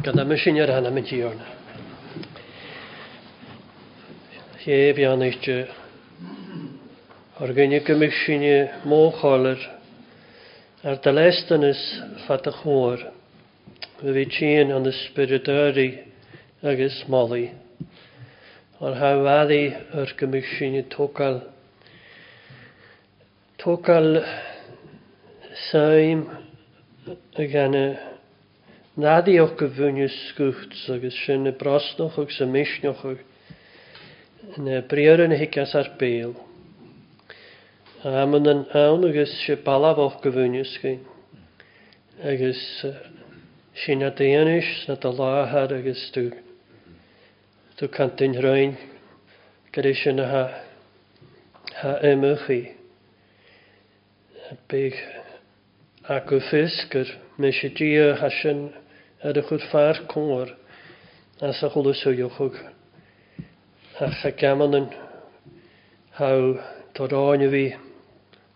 Gan am y sy'n ar hana mynd i orna. Ie fi an eich Ar gynnu gymig sy'n i olyr. Ar dalestan ys ffat y chwr. Fy fi tîn yn y ag ys moli. Ar hawadi ar gymig sy'n tocal. Tocal saim y gan y Nadioch go bhúne scucht agus sin na brasnoch o'ch sa misneoch na brear an hicas ar béal. Aman an ann agus se balabhach go bhúne cin. agus sin na déanais na a láthair agus tú. Tú can duin roiin go ha imimechaí. Bích a go fis gur me sé dí a ar y chwyd ffair cwngor a sa chwyd o syiochwg. A cha gaman yn haw dod o'n i fi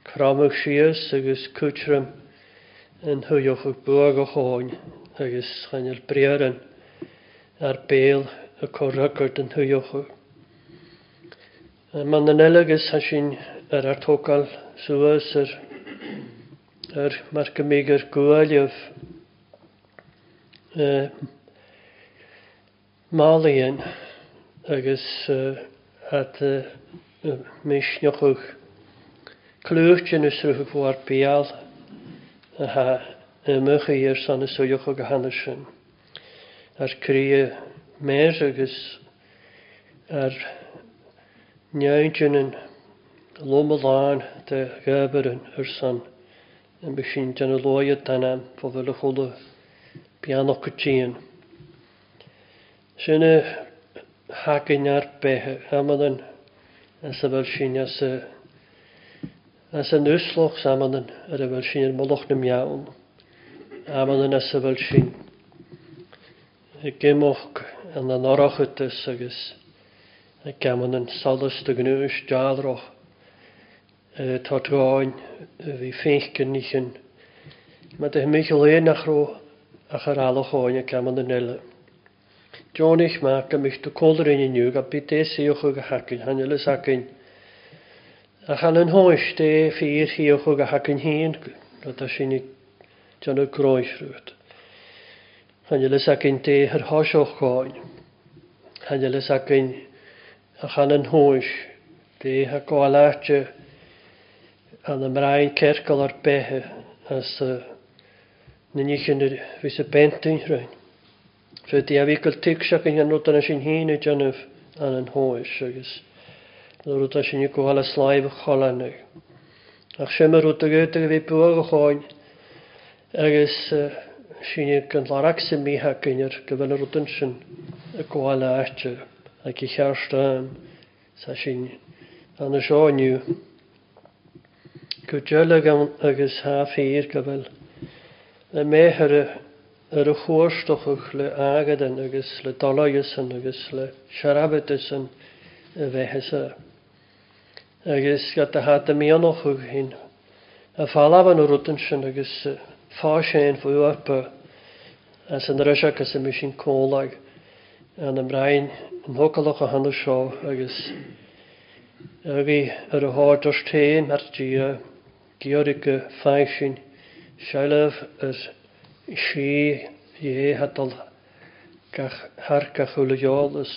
cramwch sias agos cwtrym yn hwiochwg bwag o choen agos chanel yn ar bel y corragwyd yn hwiochwg. Man yn elagys a sy'n yr artogal sŵas yr yr mae'r gymig yr gwaeliof Malian agus at misneochuch clúirtin usrúcha bhar beal a mucha ar sanna súocha go hanna sin. Ar crí mér agus ar neintinin lomaláin de gabarin ar san yn bysyn dyn y loiad dyna fo fel y chwlwch piano cwtsin. Sy'n y hagyn ar beth, amadan, yn sefyl sy'n as y as yn ysloch samadan, ar y fel sy'n molwchnym iawn. am as yn sefyl sy'n y gymoch yn an orach ytys agos y gaman yn salus dy gnwys jalroch ta troen fi ffeich gynnych yn. Mae dy hymig o le nach roh a charála háin a ceman an eile. Johnich má go michtú códarin inniu a bit dé síochu go hacinn hanile sacin. A chan an háis dé fír híochu go hacinn híon a sinnig John croisrút. Hanile sacin dé o'ch háisioch gáin. Hanile sacin a chan an háis dé ha gáilte an am rain cercal ar bethe as uh, na ní sin vis bent bentún rein. Fe di a vi gal tiseach an nó an sin híine denneh an an hóis agus. da sin i gohall a sláimh cholannu. Ach sé mar rút a gote a bhí bu a cháin agus sinne gan larach sem míha gynir gyfel yr wdyn sin y gwael a eto ac i chearstaim sa sin an y sioniw. Gwdioleg agos gyfel y le yr y a chóirstochuch le agad yn agus le yn agus le yn searabatasan a bheithesa. Agus ga a hat a hyn. Y falaf yn ó rutan sin agus fá séin fúpa as an ruiseachas sem mis sin cólag an am rain an hokalach a hanna sio agus a bhí ar a háir dos téin mar tí georige feisisin Seilef ys si ie hadal har gachwyl y iol ys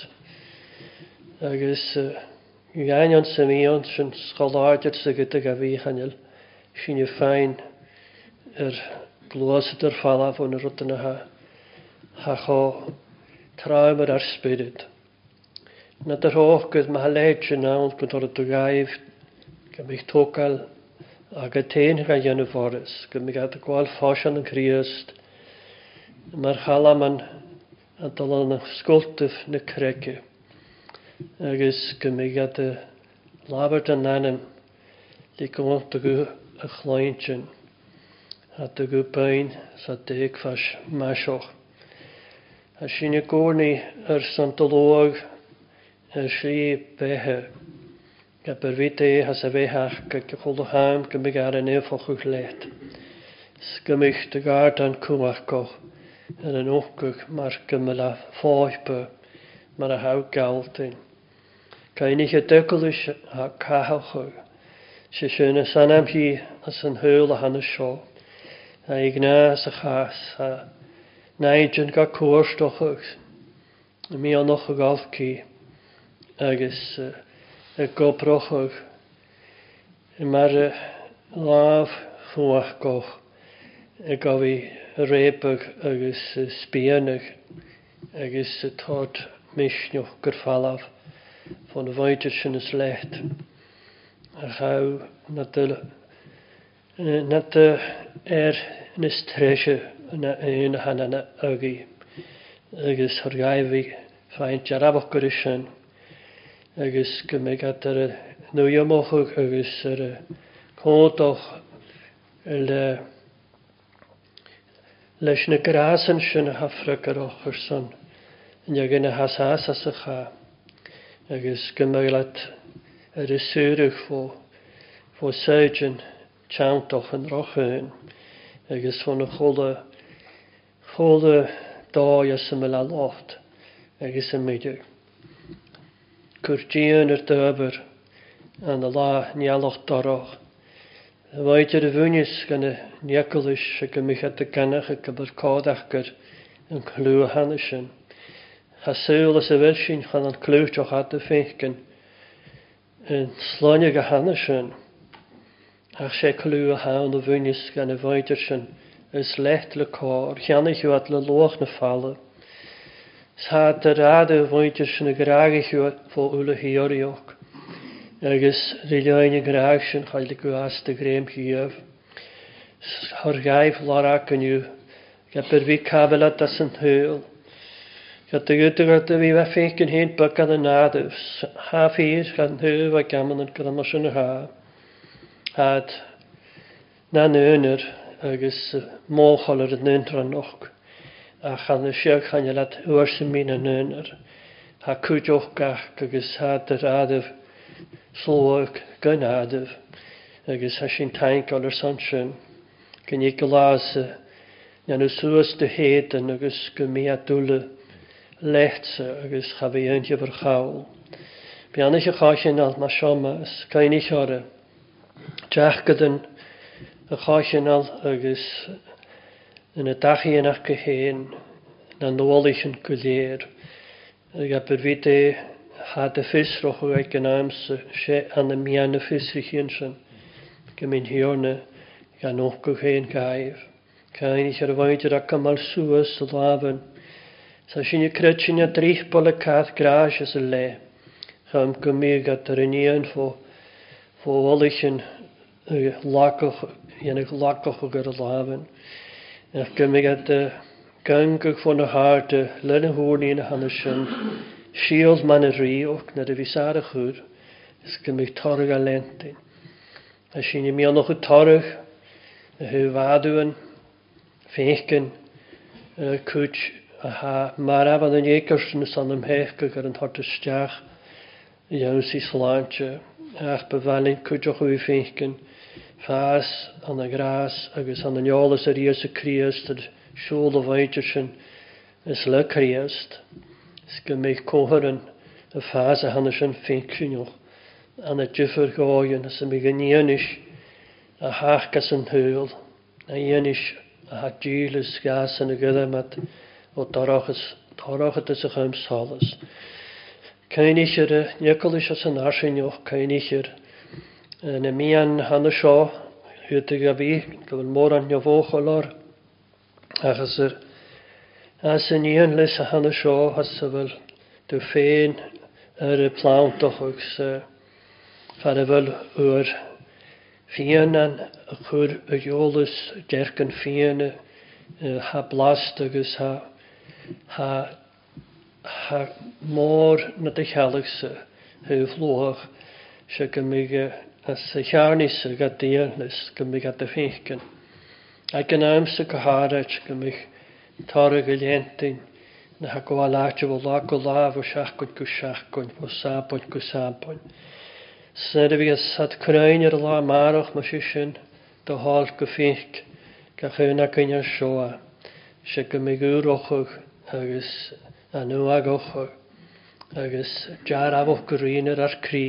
agos iain o'n symion sy'n sgolard yr sygyda gafi chanel sy'n yw ffain yr glwys ydy'r falaf o'n yr ydyn ha hacho traum yr arsbyryd na dyr hoch gyda mahaled sy'n awn gwnnw'r dygaif gymig togal Aga tein ga janu foris, gymig at y gwael ffosian yn criast. Mae'r chalam yn adolan yn sgwltif na cregu. Agus gymig at y labart yn anem, li gymont ag y chlaintyn. At ag y bain sa deg ffas masioch. A sy'n y gwrni yr santolog, y si behe. Gabervite has a vehach gachol ham gymigar yn efochwch let. Sgymich dy gard an cwmachgoch yn yn ochgwch mar gymyla ffoibe mar a haw gawldyn. Cain eich edygolwys a cahawchw sy'n sy'n y sanam hi as yn hyl a han y sio. A ignas a chas a naid yn ga cwrs dochwch. Mi anoch y golf ci agos uh, y gobrochog. Mae'r laf chwach y gofi rebyg agos y sbianag agos y tod misnioch gyrfalaf fo'n y sy'n y lecht. A chaw nad y nad y er nes ys tresio yn y hanan agi agus hyrgaifi ffaint ar afog gyrysyn agus gymig at ar y nwy amochwg agus ar y le leis na gras yn sy'n hafrag ar ochr son yn ag yn y hasas as y cha agus gymig at ar y syrwch fo fo sejyn chantoch yn rochyn agus fo'n y chwle chwle doi as ymlaen ocht agus yn meidio. Cwrtîn yr dyfyr an y la nialwch doroch. Y maid yr fwynys gan y niagolys y gymychad y ganach y gyfer cod achgyr yn clw hanesyn. Chasewl ys y felsin chan o'n clywt o'ch ad y ffeichgyn yn slonio hanesyn. Ach sé clú a hán a bhuinis gan a bhaidir sin is lecht le cá, cheanna hiú at loch na fála. Tá de ráda bhhainte sinna goráigeisiú fó ula hiíorioch, agus ri leine goráag sin chaile go as de gréim chiíomh. Thir gaibh lárá aniu, Gapur bhí cabla as an thuúil. Ga dy gydwg dy fi fe ffeig yn hyn bygad yn y nad yw. Ha ffyr gan hyw a gamon yn gyda mos yn y ha. Had na nynyr agos mochol yr yn nyn rhan och a chana sé chana yw'r sy'n mynd yn yn yr a cúideoch gach agus ha ar adamh slóach gan adamh agus ha sin taingáil ar san sin gan i glas nian na suas dy hed yn agos gymi a dúla agos agus chahí aonti ar chawl bi anna chos yn al ma na seama is caiine seora. Deach godan chos yn al agos yn y yn ac y hen, na eich yn gwleir. Ag a byr fyd e had y ffisroch o gael gan ams se an y mian y ffys ffisrych yn sy'n. Gymyn y gan och o hen gaif. Cain eich ar fwyd yr ac ymal sŵas y lafen. Sa sy'n y cred sy'n y drich bol y cath graes ys y le. Cham gymig at yr union fo. Fo olich yn lagach, yn y lagach o gyda lafan. Ach gymig at y der fo'n y hart y eh, y i'n hanes yn siol man y rhi o'ch nad y fi sar y chwr ys gymig torg a lentyn. A sy'n i mi o'n o'ch torg y hyw fadwyn fechyn cwt a ha maraf an yn eicers yn ysyn am hech gyg ar yn hort ystiach iawn sy'n slantio ach befalyn cwt o'ch wyf fas an a gras agus an anolalas a ríos a críast ar siúl a bhainte sin is le críast. Is go méid cóharan a fás a hanna sin féicsinúch an a difar gáin a sem gníis a háchas an thuúil na dhéis a ha dílas gas an a gydamat ó darachas tarachata a chum salas. Cain isir a necolis as an arsinioch cain isir na mian han y sio, hytig a fi gyfan môr an nio fôch o lor achos yr as yn ian les a han y sio, as yfyl dw ffein yr y plawn doch dochog sy yfyl yw'r fian an y chwyr y iolus derg yn fian ha blast agos ha ha ha môr na dychalig sy hyw flwch sy'n gymig As y siarnis y gadir nes gymig at y ffeithgen. A gynnam sy gyharach gymig torag y lientyn na ha gwalat y fwla gwlaf o siachgwyd gwsiachgwyd o sabwyd gwsabwyd. Sydd y fi sad cwrein yr la marwch mae sysyn dy hol gyffeithg gach yn ac yn sioa sy gymig yw'r ochwg agos anw ag ochwg agos jar afwch green yr ar cri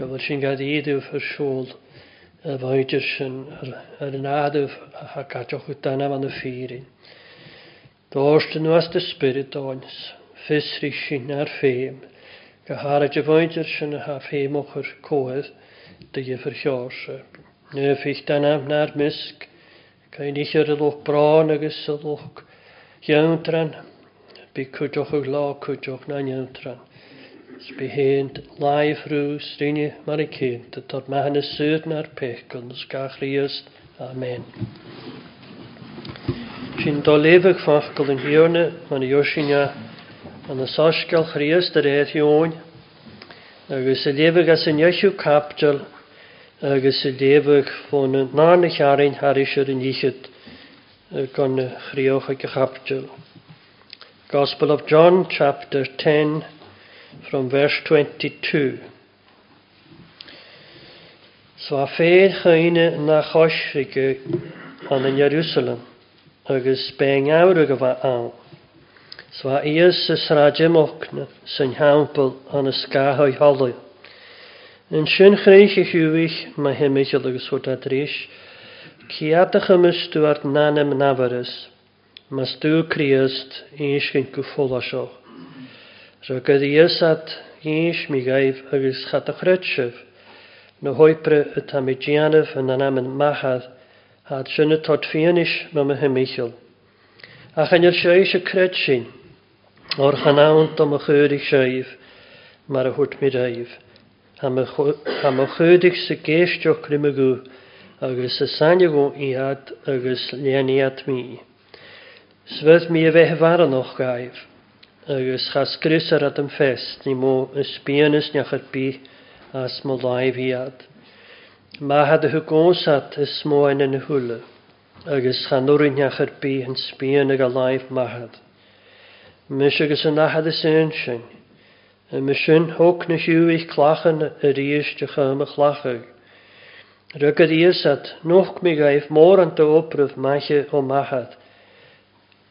Gafodd sy'n gael ei iddyw fy siŵl y fwydr sy'n yr yn adwf a gadwch o dan am yn y ffyrin. dyn nhw as dy spirit oens, ffysri sy'n ar ffeim, gahar y fwydr sy'n ar ffeym o'ch yr coedd dy yfyr llorsau. Neu ffeich dan am na'r misg, gael Cain ich y lwch bron ag ys y agos ydwch iawntran, bu cwdwch o glo cwdwch na iawntran. Behind láimhrú through mar i céint, a tar mena suúd ar pech gun scaríast amen. Sin dá léfah fachgal an hiorne man Joisine an na sáscail chríast a region, agus i léfah as in jeisiú captal agus i léfah fón ná in Gospel of John chapter 10 from verse 22. So a féad chuoine na choisri go an in Jerusalem, agus ben ára of bheith an. So a ias sa sráideachna san hámpel an na scathóid hallú. An sin chréis a hiúhich ma himimiisiil agus fu a dríis, Ciadacha misúart nanam naharas, mas dú críast íscin go fóla seoch. Ro gyd iesad ieis mi gaif agus chadachretsef, no hoipre y tamidianaf yn anam yn mahad, had sy'n y tod fianis ma my hymichol. A chan yr seis y o'r chanawn dom y chwydig seif, mar y hwt mi raif. Ham y chwydig sy'n geistioch rym y gw, agus y sanigo i agus lianiad mi. Sfydd mi y fe hefaran o'ch gaif, agus chasgrys ar at yn ffest ni mô ysbianus niach ar bi as mô lai fiad. Ma had y hwgons at ys mô yn yn hwle agus chanwr niach ar bi yn sbian ag a laif mahad. Mys agus yn ahad y sy'n sy'n. Mys yn hwg nes yw eich clachan yr eis dych am y clachag. Rygad iesad, nwch mi gaif môr an dy obrif mache o mahad.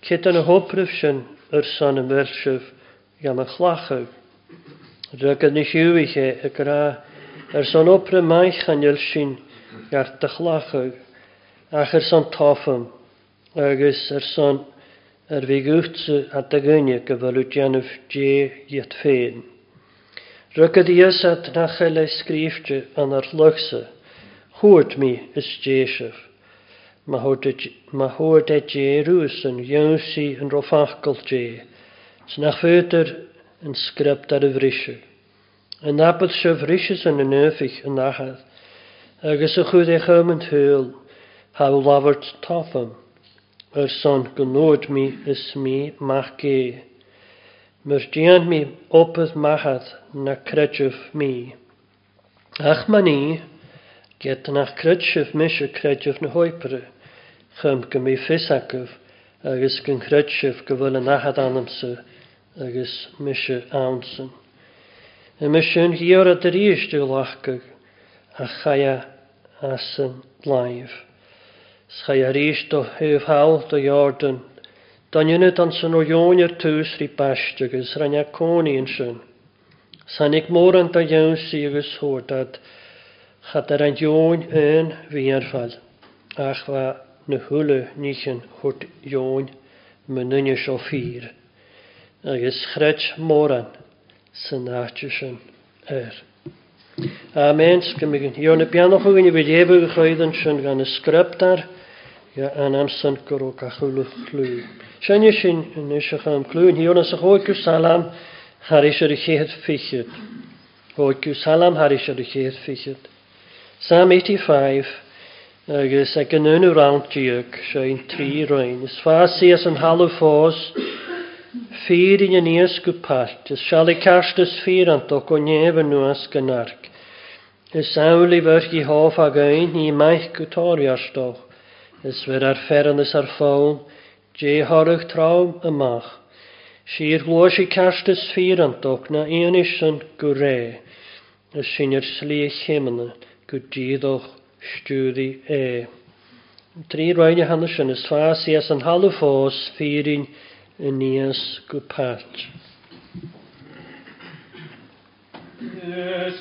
Cyd yn y hobrif sy'n yr son yn fyrsif iam y chlachw. Rwy'n gynnig yw i chi y gra yr son o prymaich yn yl sy'n iar dychlachw ac yr son toffym agos yr son yr fi gwtsu a dygynia gyfalw dianaf dje iet ffein. Rwy'n gyddias at nachel ei sgrifftio yn yr lwgsa. Hwyd mi ysdjeisaf mae hwyd e djerws e yn ywsi yn rofachgol dje, sy'n achfydyr yn sgrypt ar y frisio. Yn abod sef rysys yn y nefych yn ahad, agos y chwyd eich am yn thyl, haw lafart totham, yr son gynnwyd mi ys mi mach ge. Myr dian mi opydd mahad na credjuf mi. Ach ma ni, Get nach credsef mis y credsef na hoipre, chym gymi ffisagaf, agus gyn credsef gyfyl yn ahad anamse, agus mis y awnsen. Y mis yn hior a dyrish dy lachgag, a chaia asyn laif. Schaia rys do hyf hawl do jordan, dan yna dan sy'n o ion i'r tŵs rhi basht agus rhaid coni yn sy'n. Sa'n môr yn da iawn si agus hwrdad, Chadar an join yn fianfal, ach fa na hwle nisyn hwt join mynynia sio ffyr, agos chred moran sy'n atysyn er. Amen, gymigyn. Io na bianwch o gynnu fydd efo gychoedd yn sy'n gan y sgrybdar, ia an amsan gyrw gachwlw clw. Sian i sy'n yn eisiau am clw, io na sy'n hwyg yw salam, haris yr i chyd ffeichydd. Hwyg salam, haris yr i chyd Psalm 85, agus a gynnwn o'r awntioch, sy'n tri rwy'n. Ys ffasi as yn halw ffos, ffyr yn yn ias gwpart, ys sial i cast ys ffyr an toc o nef yn nhwas gynnarc. Ys awl i fyrch i hoff ag ein, i maich gwtori arstoch, ys fyr ar fferan ys ar ffawn, je horwch trawm ymach. Si'r glwys i cast ys ffyr an toc na un isyn gwre, ys sy'n yr sli chymna go ddíadch e. é. Trí i hanes yn is fáías an hall halw ffos ffyrin y nias pat. Yes,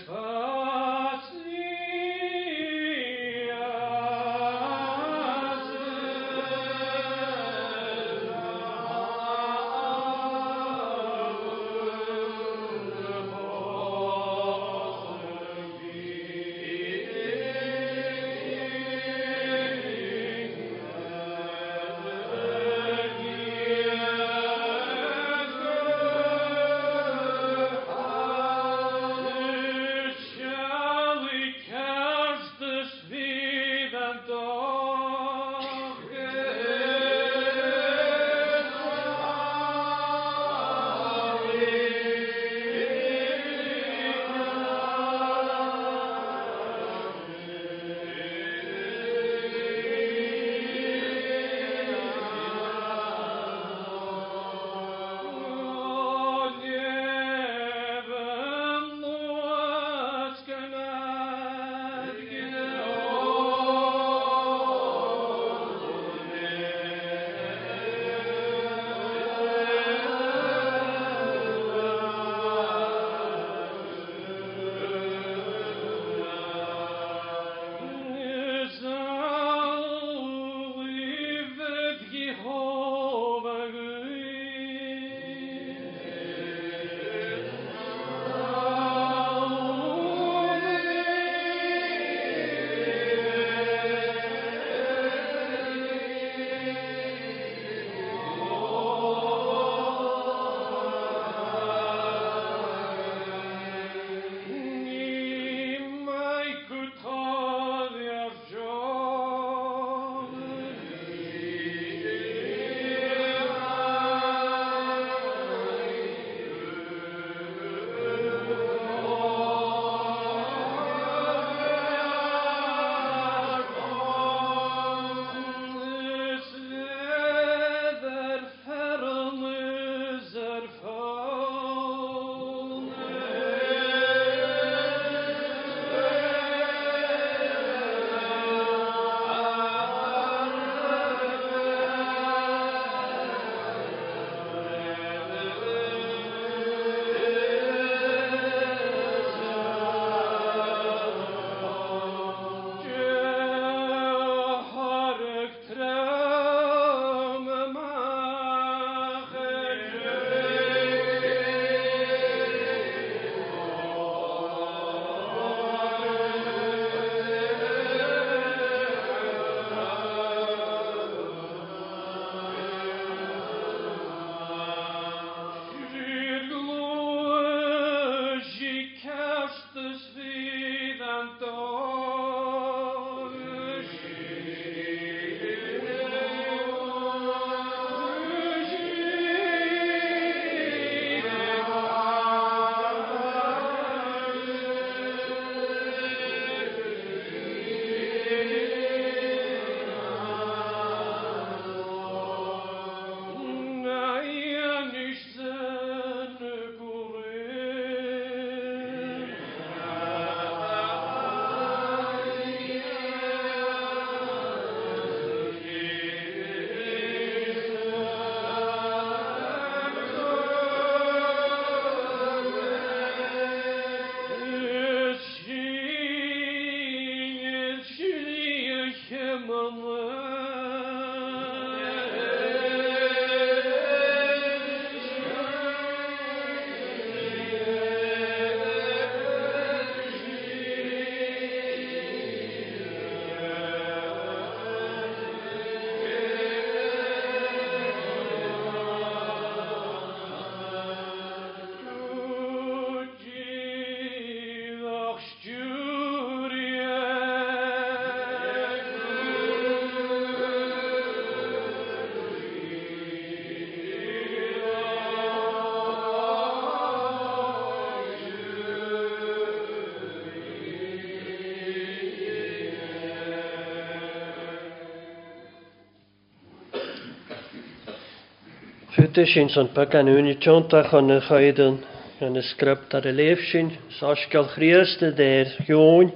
Gwydde sy'n son pa gan yw'n i tionta chon yn chaedyn gan y sgrypt ar y leif sy'n sasgal chriast y ddeir hiwn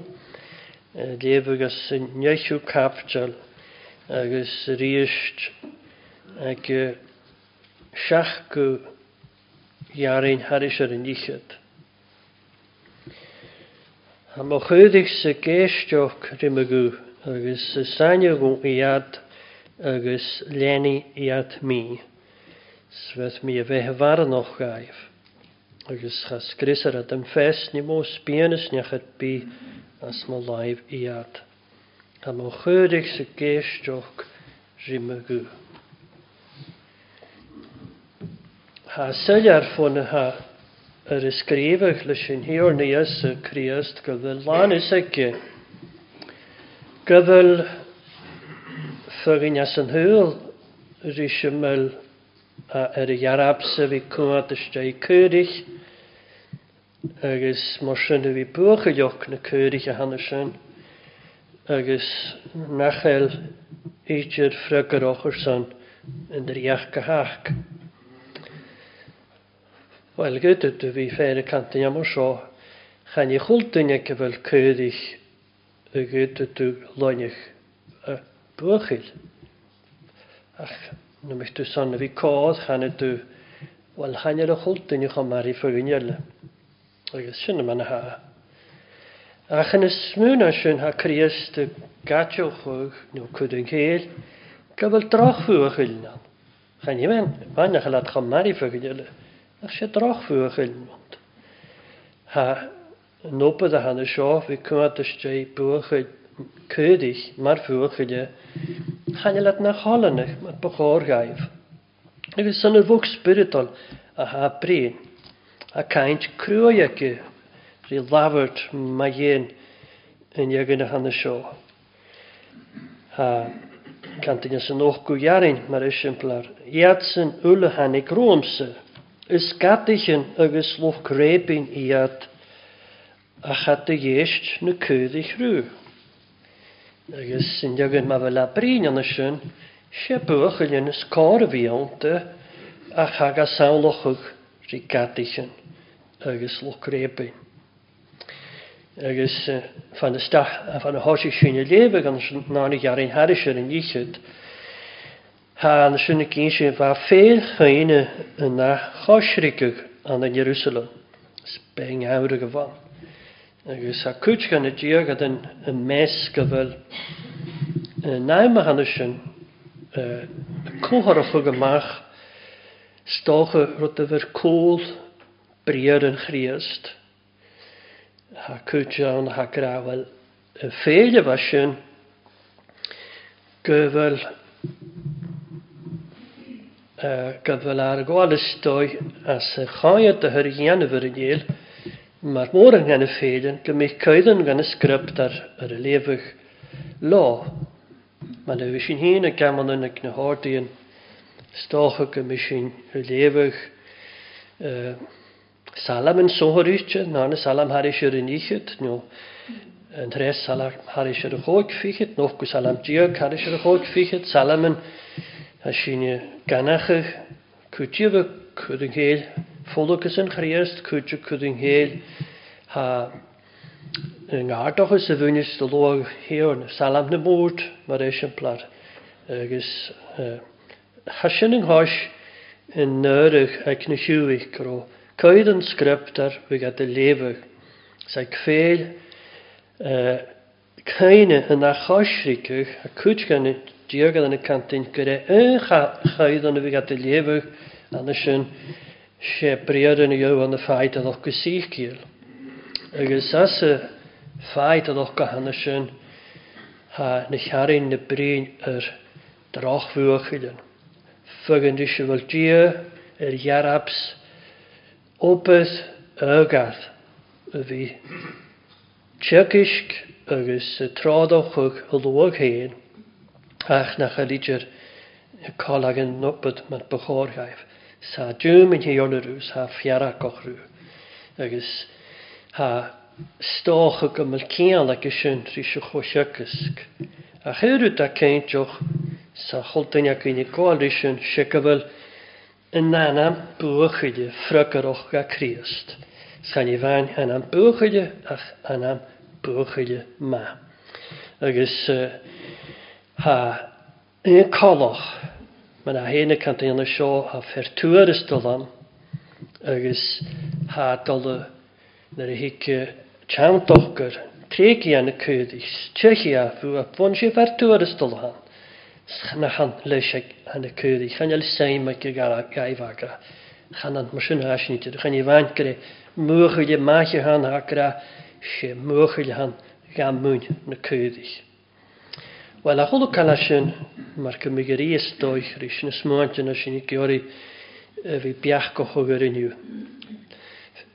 leif agos nechw capdal agos riest ag siachgw jarin haris ar y nichyd. Am o chydig sy geistioch rymygw agos y sanio gwng iad agos leni iad mi. Sveth mi a bheith hefar yn och gaif. Agus chas gris ar adam ffes ni mw mô sbianus niachat bi as ma laif i iad. Am o chydig sy joch rym y gw. Ha syl ar ffwn ha yr ysgrifach lys yn hi o'r nias y criast gyddel lan y segi. Gyddel thyrin as yn hwyl rhys ymwyl er y jarabsa fi cwad ysdau cyrich, agus mor sy'n fi bwch y joch na cyrich a hanner sy'n, agus nachel eidio'r ffrygar ochr sy'n yn yr iach gahach. Wel gyda dy fi fer y cantyn am o sio, chan i chwldyn ag efel cyrich y gyda dy loenich a bwchil. Ach, nu mis du sanna chan kod hanne du wal hanne le hulten ju khamar i fugnjelle. Agus sinna man ha. A chan y smwn smwna sy'n ha criest dy gadioch o'ch nhw cwdyn cael, gyfel droch fwy o'ch ilna. Chan i mewn, mae'n eich alad chymar i ffygnil, Ac sy'n droch fwy o'ch ilna. Ha, nobod a hann y sio, fi cymryd ysdau bwy o'ch cydych, mae'r fwy o'ch ilna, yn hanelad na cholanach mat bachor gaif. Agus san yr fwg spiritol a ha brin, a caint crwaiag i rhi lafyrt ma ien yn iagyn a hann y sio. Ha, kantin sy'n ohgw jarin mar han iadsyn ule hannig rwmse, ysgatichen agus loch grebin iat a chatte jeest na cyddig rhyw. Agus yn diagon mae fel abrin yn ysyn, se bwch yn yn ysgor fi ond a chag a sawl lochwch rhi gadysyn agus lwcrebyn. Agus fan y stach a fan y hosi sy'n y lef ag yn nani ar ein haris yn iechyd. Ha yn ysyn y gynsyn fa ffeil chyn yna chosrigig yn Jerusalem. Sbeng awr y gyfan. Agus a cwt gan y diog ad yn y mes gyfel. Na'i ma hannes yn cwhar o ffwg ymach stoch rwyd efo'r cwl briar yn chriast. Ha cwt iawn ha grawel. Ffeil efo sy'n gyfel gyfel ar y gwael ystoi a sy'n chai at y hyrian efo'r gil. Mae'r môr yn gan y ffeid yn gymig coeddwn gan y sgrypt ar yr y Lo, mae'n y fysyn hyn y gamon yn y gnyhordi yn stoch o gymysyn y lefych. salam yn sohorwyd, na'n y salam haris yr un ichyd, nhw. Yn rhes salam haris yr ychog fichet, noch gwy salam diog haris yr ychog fichet, salam yn a y ganach ych, cwtio'r cwrdd yn gael, Fólachas yn chríist cwtio chudún héal ha ngáardachas sa bhúnis do lo héorn salam na mórt mae'r éis an plat agus hasin an háis in nörich ag na siúich gro Coid an scriptar bhí a de léfah sa féil Keine yn achos rhywch a cwt gan y diogad yn y cantyn gyda yn chaid yn y fi gadw lefwch yn y sé bread yn yw yn y ffait adoch gysig gil. Agus as y ffait adoch gahanna sy'n ha na chiarin na brin yr droch fwych ydyn. Fygan di sy'n fel dia yr iarabs opeth ygarth y fi. Tiagysg agus y trodoch yg hylwag hyn, ach na chaligr colag yn nopod ma'n bychor gaif. Sa dwm yn heion yr ws, ha fiara gochrw. Agus ha stoch o gymryd cian ag ysyn rhys o chwysio gysg. A chyrwyd a ceintioch sa choldain ag un i gol ysyn sigyfel yn nanam bwych ydy ffrygaroch a criast. Sa'n i fain anam bwych ydy ach anam bwych ydy ma. Agus uh, ha un coloch Man a héna cantaíanana seo a fertúar is dolam agus há dola nar a hiice teamtochgar tréí anna cúdís tuchiá fu a bhain sé fertúar is dolhan na chan leis anna cúdí chaneal séime go gaibhaga chanan mar sin hasníte chan i bhaint gur muchaile maiche han hagra sé muchaile han gamún na cúdís. Wel, a chwlw cael asyn, mae'r cymryd is doich rys yn ysmwant yna sy'n i gyori fi biach gochog yr unw.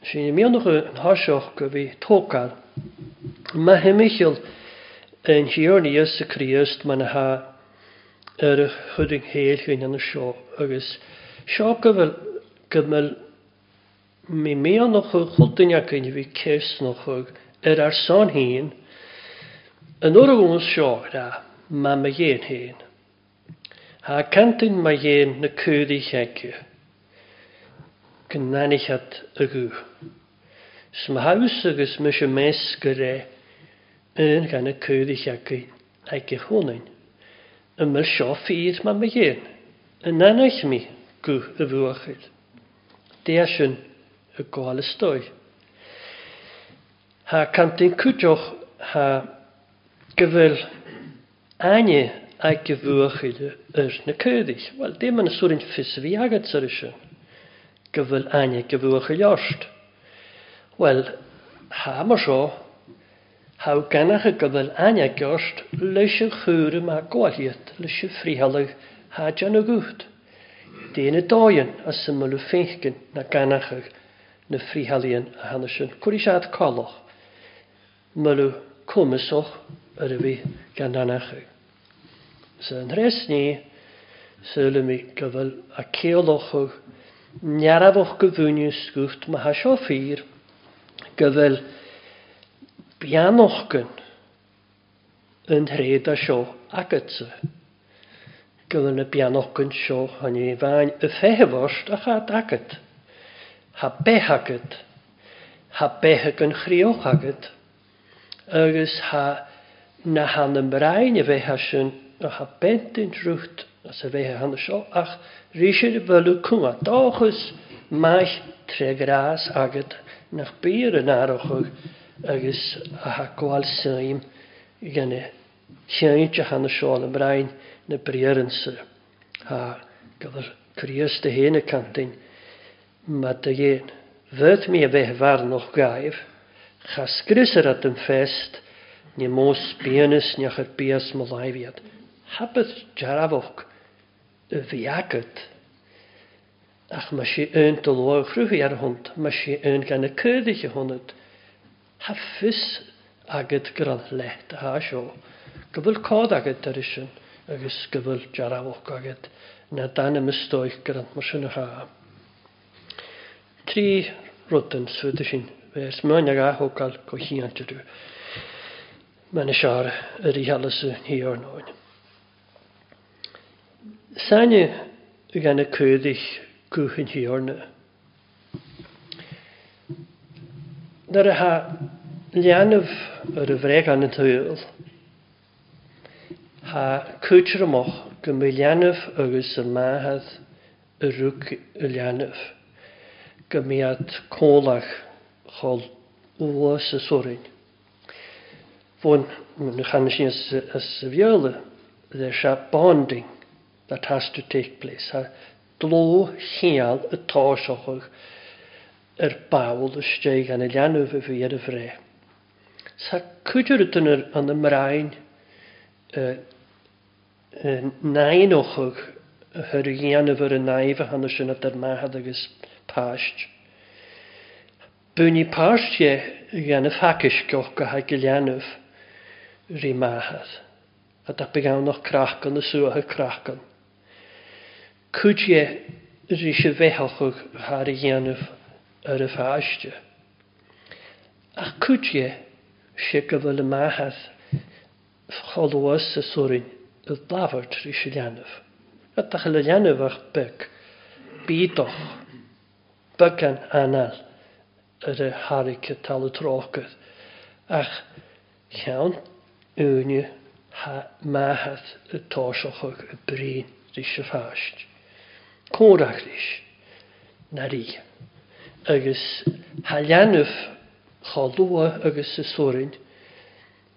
Sy'n i miwn o'ch yn hosioch go fi tocar. Mae hemichel yn hiwr ni ys y criast mae'n ha yr chwyd yng ngheil hyn yn y sio. Agus sio gyfel gymel mi miwn o'ch chwldyn ac yn fi cys n'ch yr arson hyn yn o'r gwns sio rhaid ma ma yen hen. Ha kantin ma yen na ködi hekje. Gynnanich at ygw. Sma haws agos mysio mes gyre yn gan y ködi hekje hekje hwnnyn. Yma'r sio ffydd ma ma yen. Yn anach mi gw y fwachyd. Deasyn y gwael ystoi. Ha kantin cwdioch ha gyfyl Aine ag gyfwychyd yr na cyddill. Wel, dim yn y sŵrin ffys fi agad sy'r eisiau. Gyfyl ani y fwych gyfwychyd orst. Wel, ha mo sio, haw ganach y gyfyl ani aine leis y chwyr yma gwaliad, leis y frihalag hajan o gwyht. Dyn y doion a syml y ffeinchgyn na ganach y na frihalion a hanesion. siad coloch. Mylw cwmysoch ar y fi gan anach. yn rhes ni, sy'n mi gyfal a ceolwch ceolochwg, o'ch gyfwni sgwft ma hasio ffyr, gyfel bianoch gyn, yn rhed a sio ac ytse. Gyfel y bianoch gyn sio, hynny fain y ffehefost a chad ac agat. Ha beth ac agat. Ha beth ac yn chriwch ac agat. Ygys ha beth na han yn brein y fe hasyn a ha bent yn trwcht a se fe han sio ach rysir y bylw cwnga dochus maich tre gras agad nach byr yn arachog agos a ha gwal sy'n gan e lleint a han sio yn brein na byr yn sy ha gyfer Cyrus dy hyn y cantyn ma dy gen fydd mi y fe farnoch gaif chasgrys yr at yn Ní mós bíanas neach ar bías mo laifiad. Habydd jarafwch y fiagyd. Ach mae si yn dylwa chrwfi ar hwnt, mae si yn gan y cyddich y hwnnw. Haffus agyd gyrraedd let a sio. Gyfyl cod agyd ar ysyn, agos gyfyl jarafwch agyd. Na dan y mystoich gyrraedd mor sy'n y ha. Tri rwydyn sydd y sy'n. Fes mae'n ag ahwgal gohiant ydw. Mae'n siar yr i halas hi o'r noen. Sani gan y cwyddich gwchyn hi o'r noen. Dyr y ha lianaf yr y freg an y tywyl, ha cwytr ymwch gymilianaf agos y mahad y rwg y lianaf. Gymiad colach chol wos y sorin fôn channes i as viola, there's a bonding that has to take place. A gló hiel y o'ch yr bawl y steig an y lianw fy fi ar y fre. Sa cwydwyr ydyn nhw yn y mraen nain o'ch o'ch ochog yr y fyr y naif a hannes yn ydy'r mahad agos pasht. Bwni pasht ie gan y ffacus goch gyda gilianw rhi mahad. A da begawn o'ch crachgan y sŵa hy crachgan. Cwyd ie rhi si fechalchwg har i gianaf ar y ffastia. A cwyd ie si gyfel y mahad cholwys y sŵrin y blafart rhi si lianaf. A da chyl y lianaf a'ch byg. Bidoch. Bygan anal ar y harig y tal y trogydd. Ach, iawn, úne máthe atáiseach a brín rí se fáist. Córaach ríis na rí. agus há leanmh chá lua agus sa sórin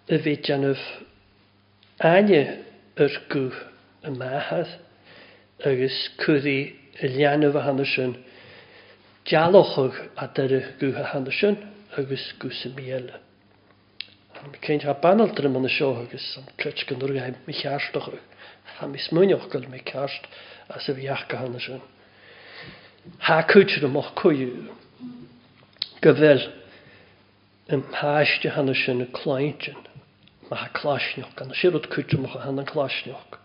a bhí deanmh aine ar go a máthe agus cuií a leanmh hanna sin dealachach a de guthe hanna sin agus go sa míile. céint ha banaltar am an seo agus an tret gan dúga mi chearstoch ha mis muineoch goil mé ceart a sa bhíach go hanna sin. Tá cúte amach cuiú go bhfuil an háiste hanna sin na cléintin má ha chláisneoch an siad cúteach a hanna chláisneoch.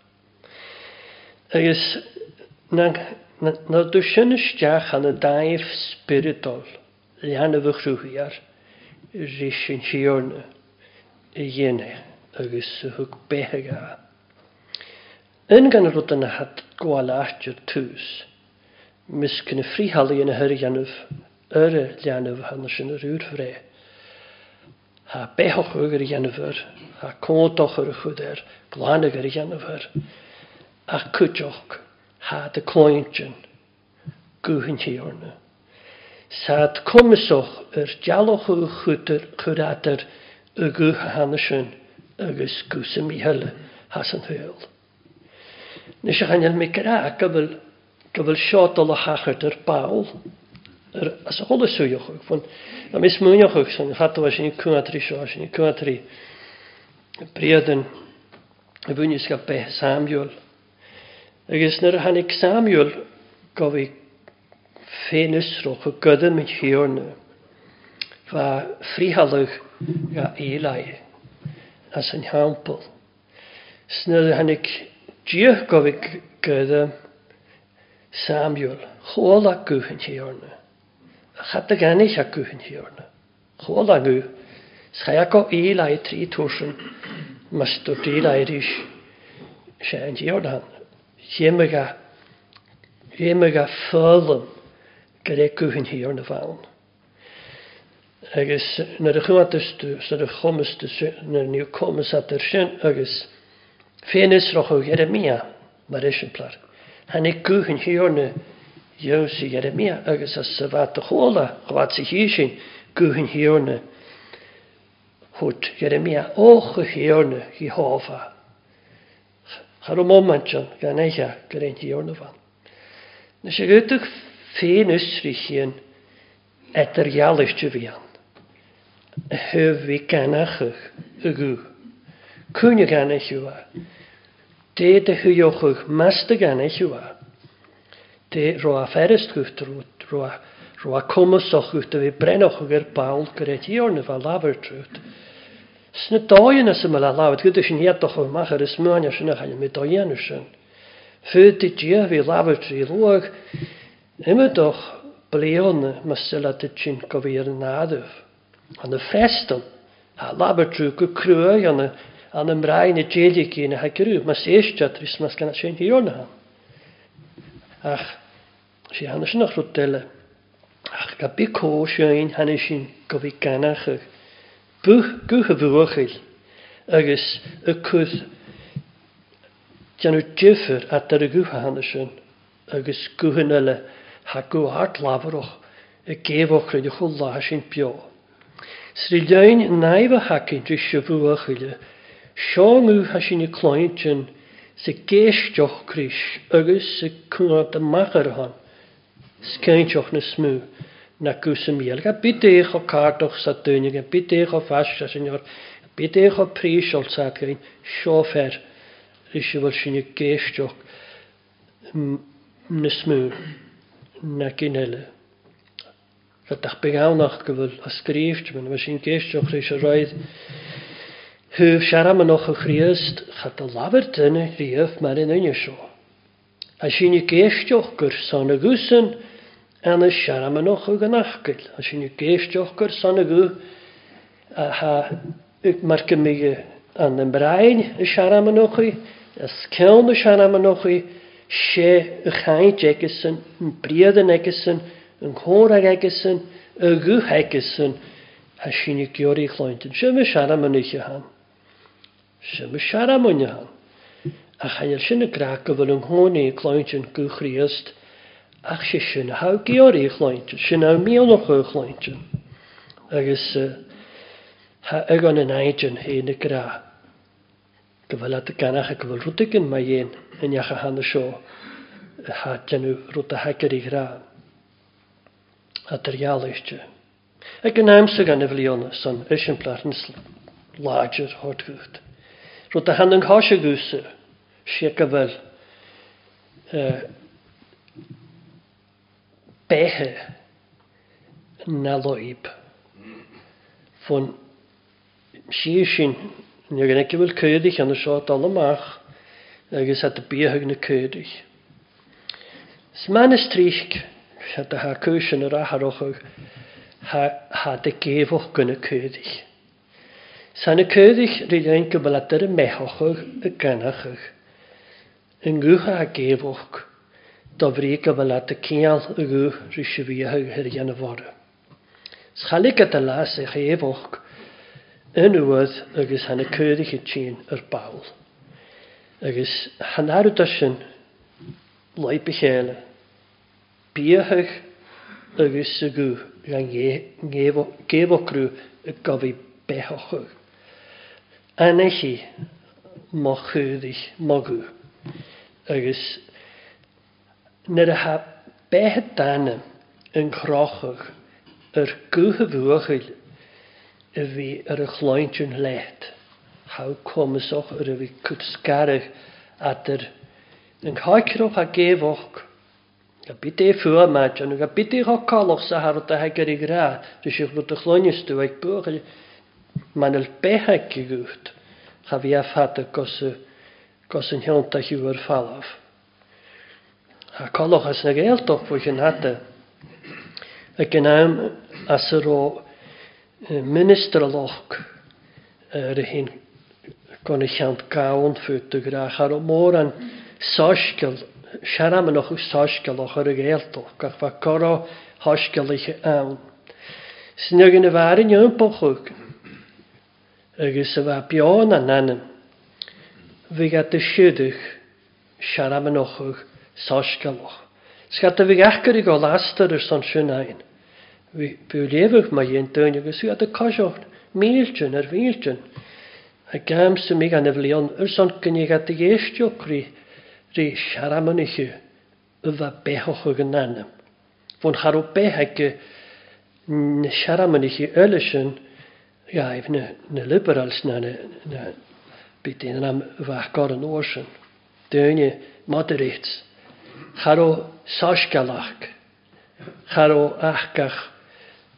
Agus na dú sinnaisteach an na daimh spiritol leanana bh chrúthaíar rí sin siorne y dhéine agus thug béthe a. Yn gan rud yn had gwaláir tús, mis cyn y fríhalí yn y hyr ianwf yr y lianwf hanner sy'n yr ŵr fre. Ha behoch ygyr ianwfyr, ha cwndoch yr ychwyder, glan ygyr ianwfyr, a cwdioch, ha dy cloention, gwhyn hi orna. Saad komisoch yr dialoch yw chwyder, chwydader, y hanesyn a hanna sy'n mi hyl has yn hwyl. Nes eich anhyl mi gyda gyfl gyfl siodol o hachyd yr bawl yr as y y swyioch ag fwn a mis mwyioch ag sy'n chadw a sy'n cwnga sio a sy'n cwnga tri yn y bwynys gael beth Samuel agos nyr hannig Samuel gofi ffenysroch o gydym yn hiwrn fa frihalwch ja Eli as ein hampel. Snelle han ik dierkovik gøde Samuel. Chola guhen hjørne. Chatte gan ich a guhen hjørne. Chola gu. Schajako Eli tri tusen. Mas du Eli rish. Sjæn hjørne han. Hjemmega. Hjemmega følen. Gere guhen hjørne faun agus nar a chumatastú sa na chomasta nar at comasatar sin agus fénis rochu Jeremia mar isimplar. Hannig gúchan hiorna Josi Jeremia agus a safata chóla chhá sa hí sin gúchan hiorna hút Jeremia ócha hiorna hí háfa. Char mómantion gan éthe gur réint hiorna fan. Na sé gúteach fénis rí chian etar jaalaiste hyf i gannach ych y gw. y gannach yw a. De dy hwyoch ych mas dy gannach yw a. De roa fferest gwych drwyd, roa, roa a cwmysoch gwft dy fi brenoch ych yr bawl gred i o'r nefa lafer trwt. Sna doian as yma la lawd gyda sy'n hiadoch o'r machar ys mwyn as yna chael mi doian ys yn. Fyd dy dia fi lafer drwyd lwag. Yma doch blion mas yla dy chi'n gofio'r nadwf an y festal, a labertrw gwy crwy an y an ymraen y djelig i na hagyrw, mas eisiad rys mas gan sy'n hi o'n ha. Ach, si hannes yn ochr dele. Ach, ga bu co sy'n hannes sy'n gofi ganach ych. Bwch gwych y fwychil, agos y cwth jan o dyffyr a dar y gwych hannes sy'n, agos gwych yn yle, ha gwych ar glafarwch, y gefoch rydych o la sy'n bio. Sri lein naib a haki dri siwfw a chyle, siong yw hasin i cloint yn sy joch cris agos sy cwnnod y machar hon. joch na smw na gwys y miel. Ga eich o cardoch sa dynig, ga eich o fas a sy'n yw'r eich o pris ol sa gain siofer rysio fel sy'n i joch na smw na gynhelu rydych begawnach gyfyl hysgrifft, mynd mae sy'n geisioch rhaid sy'n roedd hyf siaram yn och o chriast, chad y lafyr dyn y rhif mae'n un yn ysio. A sy'n i geisioch gyr son y gwsyn, an y siaram yn och o gynachgyl. A sy'n i geisioch gyr son y gw, a ha, mae'r gymig yn ymbraen y siaram yn och i, ysgewn y siaram yn och i, se y egysyn, yn briad yn egysyn, yn córag agasyn, y gwych agasyn, a sy'n i gyr i chloentyn. Sy'n fy siara mwyn eich han. Sy'n fy siara mwyn eich han. A chael sy'n y grac gyfel yng nghôn i chloentyn gwych riast, ach sy'n sy'n haw gyr i chloentyn, sy'n haw mi o'n o'ch chloentyn. Agus, ha ygon yn aidyn hyn y grac. Gyfel at y ganach a gyfel rwdig yn mae un yn iach a han y sio. rwyd a hagar i grac a dyrgialaistje. Ag yn amsa gan y fliona son ysyn plar yn lager hort gwyd. Rwy'n da hann yn hosio gwysio, si ag yfel behe na loib. Fwn si sy'n, ni o'r gynnig ywyl cydych yn y sio dal ymach, agos at y bihag na cydych. Sma'n ystrych, Siad a ha yn yr aharwch ag ha dy gefoch gyn y cyddill. Sa'n y cyddill rydyn ni'n gybalad ar y mechoch ag y ganach ag. Yn gwych a gefoch dofri gybalad y cial y gwych rysio fi a hyrian y fore. Schalig gyda las eich efoch yn ywydd agos hann y cyddill y tîn yr bawl. Agos hann arwyd asyn loib i chael bíthech agus sagú le géhacrú a gohí bechochu. Anachí má chuúdich magú agus nar a ha bethe daine an chráchach ar guthe bhuachail a bhí ar yn let, leit. Tá yr y fi bhí at yr yn an chaiciroch a gefoch, Ga bit fu match an ga bitte ha kalch sa har a hegur i gra du sich bud a chlonjestu ag bu man el behe gegucht cha vi a fat het gos yn hiwnta hiw'r falaf. A kolwch as na gael doch fwy yn hata. het yn am minister lock yr hyn gwn i chiant gawn ffwyd siarad yn ochr sosgol ochr y eiltoch gach fa coro hosgol eich awn. Sy'n ag yn y fari ni o'n bochwg. Agus y fa bion a nanym. Fi gad y siedych siarad yn ochr sosgol och. Sy'n Sgat y fi gachgar i gol astor yr son sy'n ein, Fi wlefwch mae i'n dyn agos fi gad y cosioch miltyn ar filtyn. A gam sy'n mi gan y flion yr son gynnig at y geistio cri rhi siaramon eich yfa behoch o gynnanam. Fo'n harw behag na siaramon eich ylysyn gaif na, na liberals na na, na yn am fach gor yn orsyn. Dyna moderates. Charw sasgalach. Charw achgach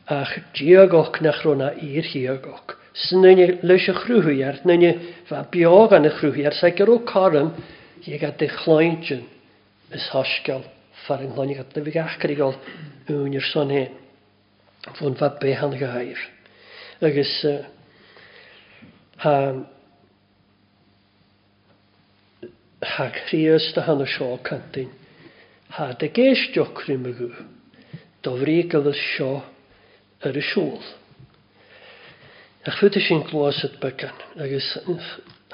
ach diogoch na chrona i'r hiogoch. Sy'n nynnu lysio chrwyhwyr, chrwyhiar, nynnu fa biog an y chrwyhwyr, sy'n gyrw corym, Ie gael dy chloent yn ys hosgal ffer yng Nghloni gadw fi gachgar i gael yw'n i'r son hyn. Fwn fa be han y gair. Agus ha ha crios da hann o sio cantyn. Ha dy geis diocri mygw Dofri gael y sio ar y siwl. Ach fydd sy'n glwys at bygan. Agus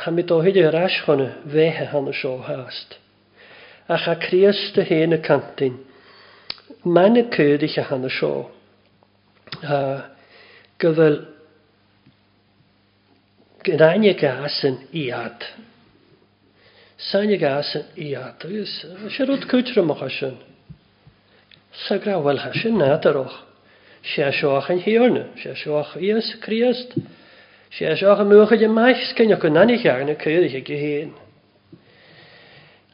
Ha mi dohyd i'r asgona fehe han y sio hast. A cha criast y hen y cantyn. Mae'n y cyd i cha han y sio. A gyfel gyda'n y gas yn iad. Sa'n y gas yn iad. Sier oed cwtr ymwch asyn. Sa grawel hasyn nad aroch. Sier sioach yn hiorna. Sier sioach ias criast. Sier sé seach an nucha de meis cinne go nanichear na chuidirige go héan.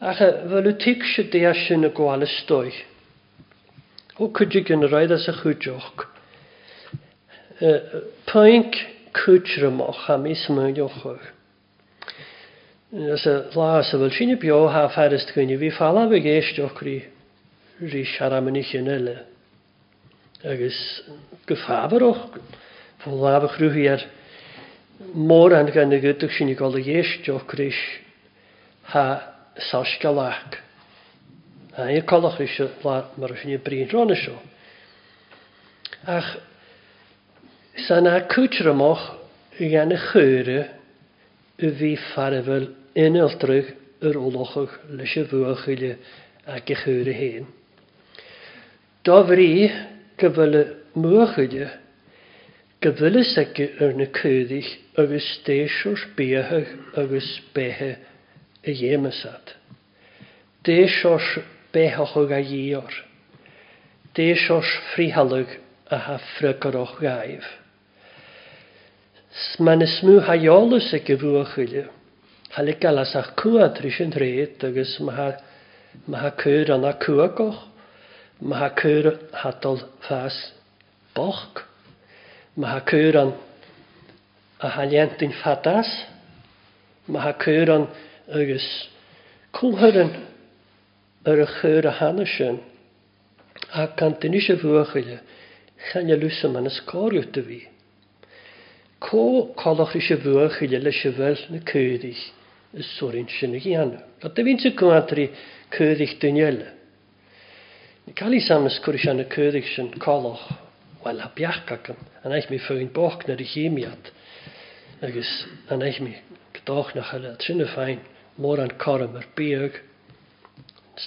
Acha bhfuú tic se dé sin na gháile stoi. Ó chuidir gin réide sa chuúideoch. Paink cúteach a mí smúide chur. Is a lá a bhfuil sinna beo ha ferist gine bhí falla bh géisteoch rí rí searamini sin eile. agus go fábaroch fó lábh chrúhiar, mór an gan y agadach sin gála dhééis deochríis ha saws galach. A i callach se lá brin sin y sio. Ach san a cútir amach i gana yr olwch o'ch lys y fwych i le a bhuachuile a hen. chuúre héin. gyfel y mwych i le, Gyfylus ag ar y cyddill agos deisio'r biahyg agos behe y iemasad. Deisiwr behachog a ior. Deisio'r frihalwg a ha ffrygoroch gaif. Mae'n ysmw haiolus ag y gyfwch hwylio. Hal gael as a'ch cwad rys yn rhaid agos mae ha cyr anna cwagoch. Mae ha cyr hadol ffas bochg. Mae cwran a haliant yn ffadas. Mae cwran agus cwlhyrin ar y chyr a hanes yn. A gan dyn eisiau fwychyle, chan y lwys yma'n ysgorio dy fi. Co colwch eisiau fwychyle le siafel na cyddill y sŵrin sy'n y gianw. Lo dy fi'n sy'n gwantri cyddill dyniola. Ni cael ei samys cwrdd yn y sy'n colwch wel a biach ac yn eich mi ffyrin boch na'r i chemiad. Agus yn eich mi gydoch na chael trin y ffain mor an corym ar biog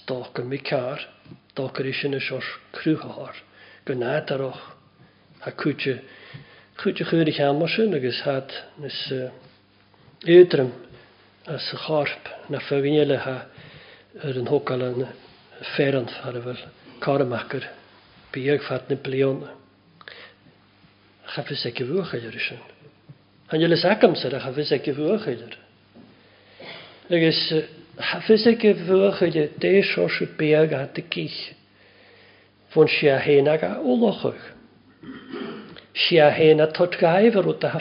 stoc yn mi car Doch ar eisiau nes o'r crwhor gynnad ar och a cwtio cwtio chwyr i'ch amor sy'n agos had nes ydrym as y chorp na ffygnile ha yr yn hwgal yn fferant ar y fel corymach ar ffad na blion chafus ag i fwch eilir ysyn. Han yw'r sac amser a chafus ag i fwch eilir. Agus chafus ag i fwch eilir de sos y beag a dy gich. Fwn si a hen ag a olachwch. Si a hen a tot gaif ar wta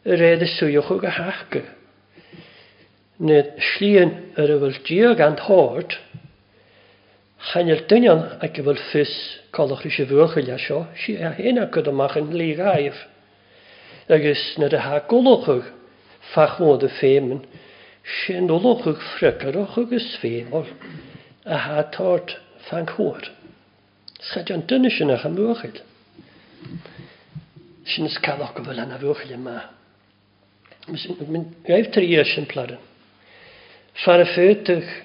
yr y swywch a Nid yr diog and hord, Hanyl dynion ac i fod ffys colwch rys i fwch i lasio, si a hyn ac oedd ymach yn lig aif. Agus nad y ha golwchwg ffachmod y ffeimyn, sy'n olwchwg ffrygarwch agus ffeimol a ha tord ffang hwyr. Sgadion dyna sy'n ach am fwchil. Sy'n ysgalwch gyfel yna fwchil yma. Mae'n gaif tri ys yn plaren. Fara ffyrtych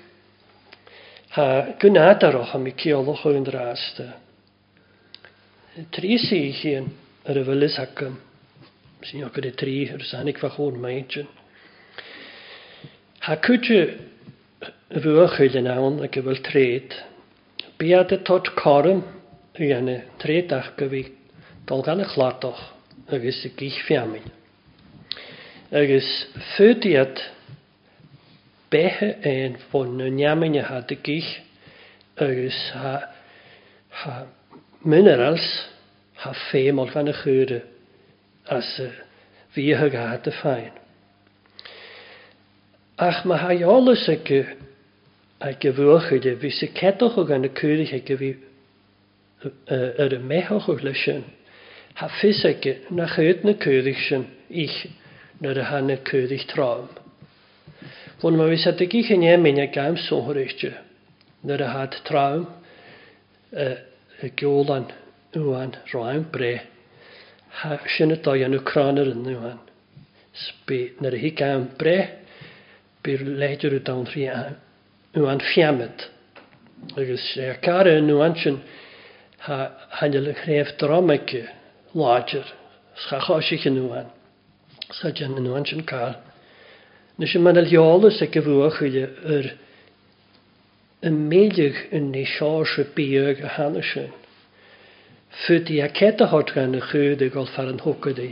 gwnadarwch am i ceolwch o'n dras da. Tri si yn yr yfylus ac ym. Sy'n o'ch gyda tri yr sanig fach o'n maidjan. Ha cwtio y fwych oedd yn awn ac efo tred. Biad y tot corym yw yna tred ach gyfi dol gan y chladoch agos y gich fiamil. Agos ffydiad bethe ein von na neamine ha dy gich agus ha, ha minerals ha fémol fan y chyre as y eh, er eh, eh, er ha dy ffain. Ach mae ha iolus ag y ag y fwchyd e fi sy'n gan y cyrich ag y fi yr y mechoch Ha ffys ag y na chyd na ich nyr y hanne cyrich traum Fwn mae wis adeg i chyn i'n mynd gaim sôr eisio. Nyr a had trawm y giolan ywan rhaim bre. Ha sy'n y doian yw cran yr yna ywan. Sbi nyr a hi gaim bre. Byr leidr yw dawn rhi ywan fiamyd. Agus e car yn ywan sy'n ha hanel y chref dromig lodger. Scha chosich yn ywan. Scha jan yn ywan sy'n cael. Nes yma na leolus ag y fwach ydw yr y meilig yn ei sios y byg a hanes yn. Fyd i ac edrych o'r gan y chwyd y gol ffa'r yn hwgyd i.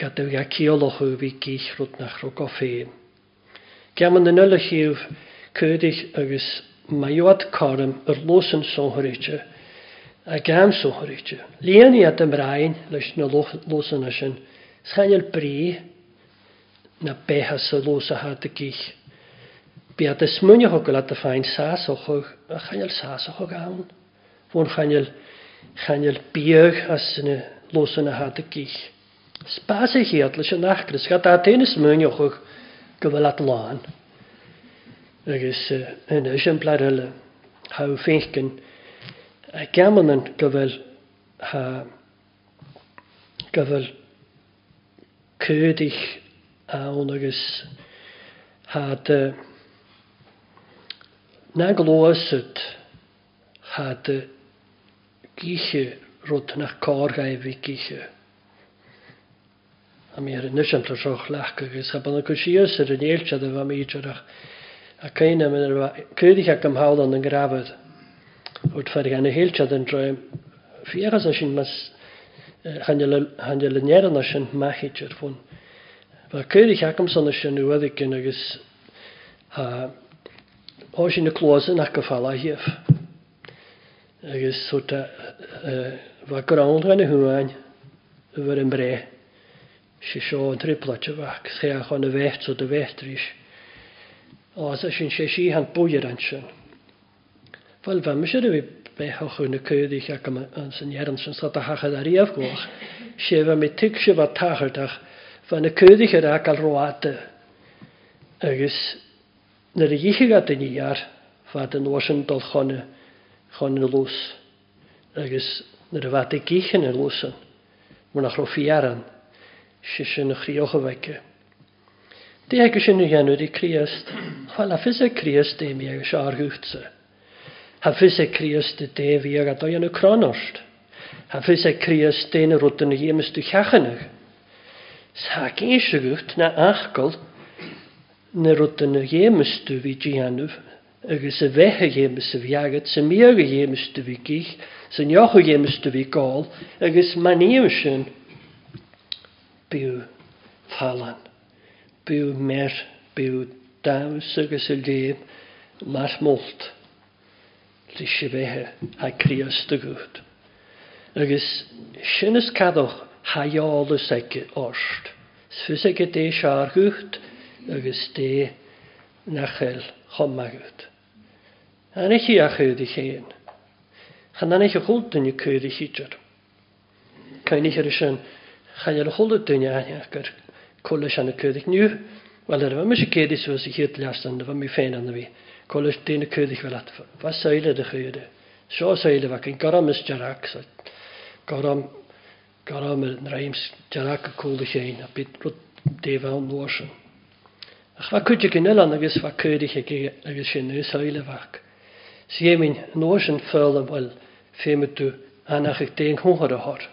Gadw i ac i olwch yw fi gych rwyd na chrwg o ffein. Gam yn ynyl y lliw cydych agos maiwad corym yr lws yn sohrytio a gam sohrytio. Lian i at ymraen leis na lws yn asyn. Schael bri na béthe sa lúsathe de gich. Bí a is muine thugad a fáin sásoch a chail sásoch gáin. Bhn chail chail bíag a sinna lúsan na hat a gich. Spás héad leis an nachgris ga a es is muineochuch go bhfuil at láin. Agus in sin pleile ha fécin a gaman go bhfuil go bhfuil cúdich awn agus had na glóasad had gíche rud nach cárgaib i gíche. a mi ar yn ysyn tra troch lach agus a bod yn gwsios ar yn eiltiad efo mi drach a cain am yn cydych ac am hawl ond yn grafod wrth ffordd gan y heiltiad yn droi ffiachas a sy'n mas hanel yn eran sy'n machid ar Ba céir i cheacham sanna sin nuad cin agus ó sin na chlósan ach go fála hiamh. Agus súta bha goránra na húáin a bhar an bré si seo an triplate bhach chéach an a bhécht ó do bhéchtrís. Ás a sin sé sí han buir an sin. Fel bhe me sé a bhí bechach chun na céirich ach an san dhéan sin sa a chachad a riamh goch, sé bheith mé tu se bh tahartach fan y cydych yr ac al road agos nyr y gichig at yn iar fad yn wasyn dol chon chon y lws agos nyr y fad y gich yn y lwsyn mwyn achro fiaran sysyn y chrioch o fecau Det är kanske nu igen det kriast. Falla för sig kriast det mig jag har hört Ha för sig kriast det vi jag att jag nu kronost. Ha för sig kriast det när rutten hemst du chachen. Sac eisiagucht na achgol na rwyd yn y gymysdw fi gianwf agos y fecha gymysdw fi agat sy'n miag y gymysdw fi gych sy'n ioch y gymysdw fi gol agos ma'n eisiau byw falan byw mer byw daws agos y lem mar mwlt lysio fecha a criostagwcht agos sy'n ysgadwch y ag orst. Sfus ag siar seargút agus dé nachel choma chommagút. An eich i a chwyd i chyn. Chan an eich o chwyd yn i cwyd i chydr. Cain eich ar ysyn chajal chwyd yn y i aniagar cwlys yn y cwyd i'ch niw. Wel, yr yma mys i gyd i sfys chyd liast yn yma mi ffein anna fi. Cwlys dyn y cwyd i'ch fel atfa. Fa seilad ydych chi ydy. Sio seilad fa, gyn e. e gorom ysdiarach. Gorom Gara me na raim jarach a cúla séin a bit rud déhhain nósin. Ach fa cuide gnelan agus fa cuiiriche agus sin nús hailehaach. Si émin nósin fel am bhfuil féimiú anach ag déon chunhar ath,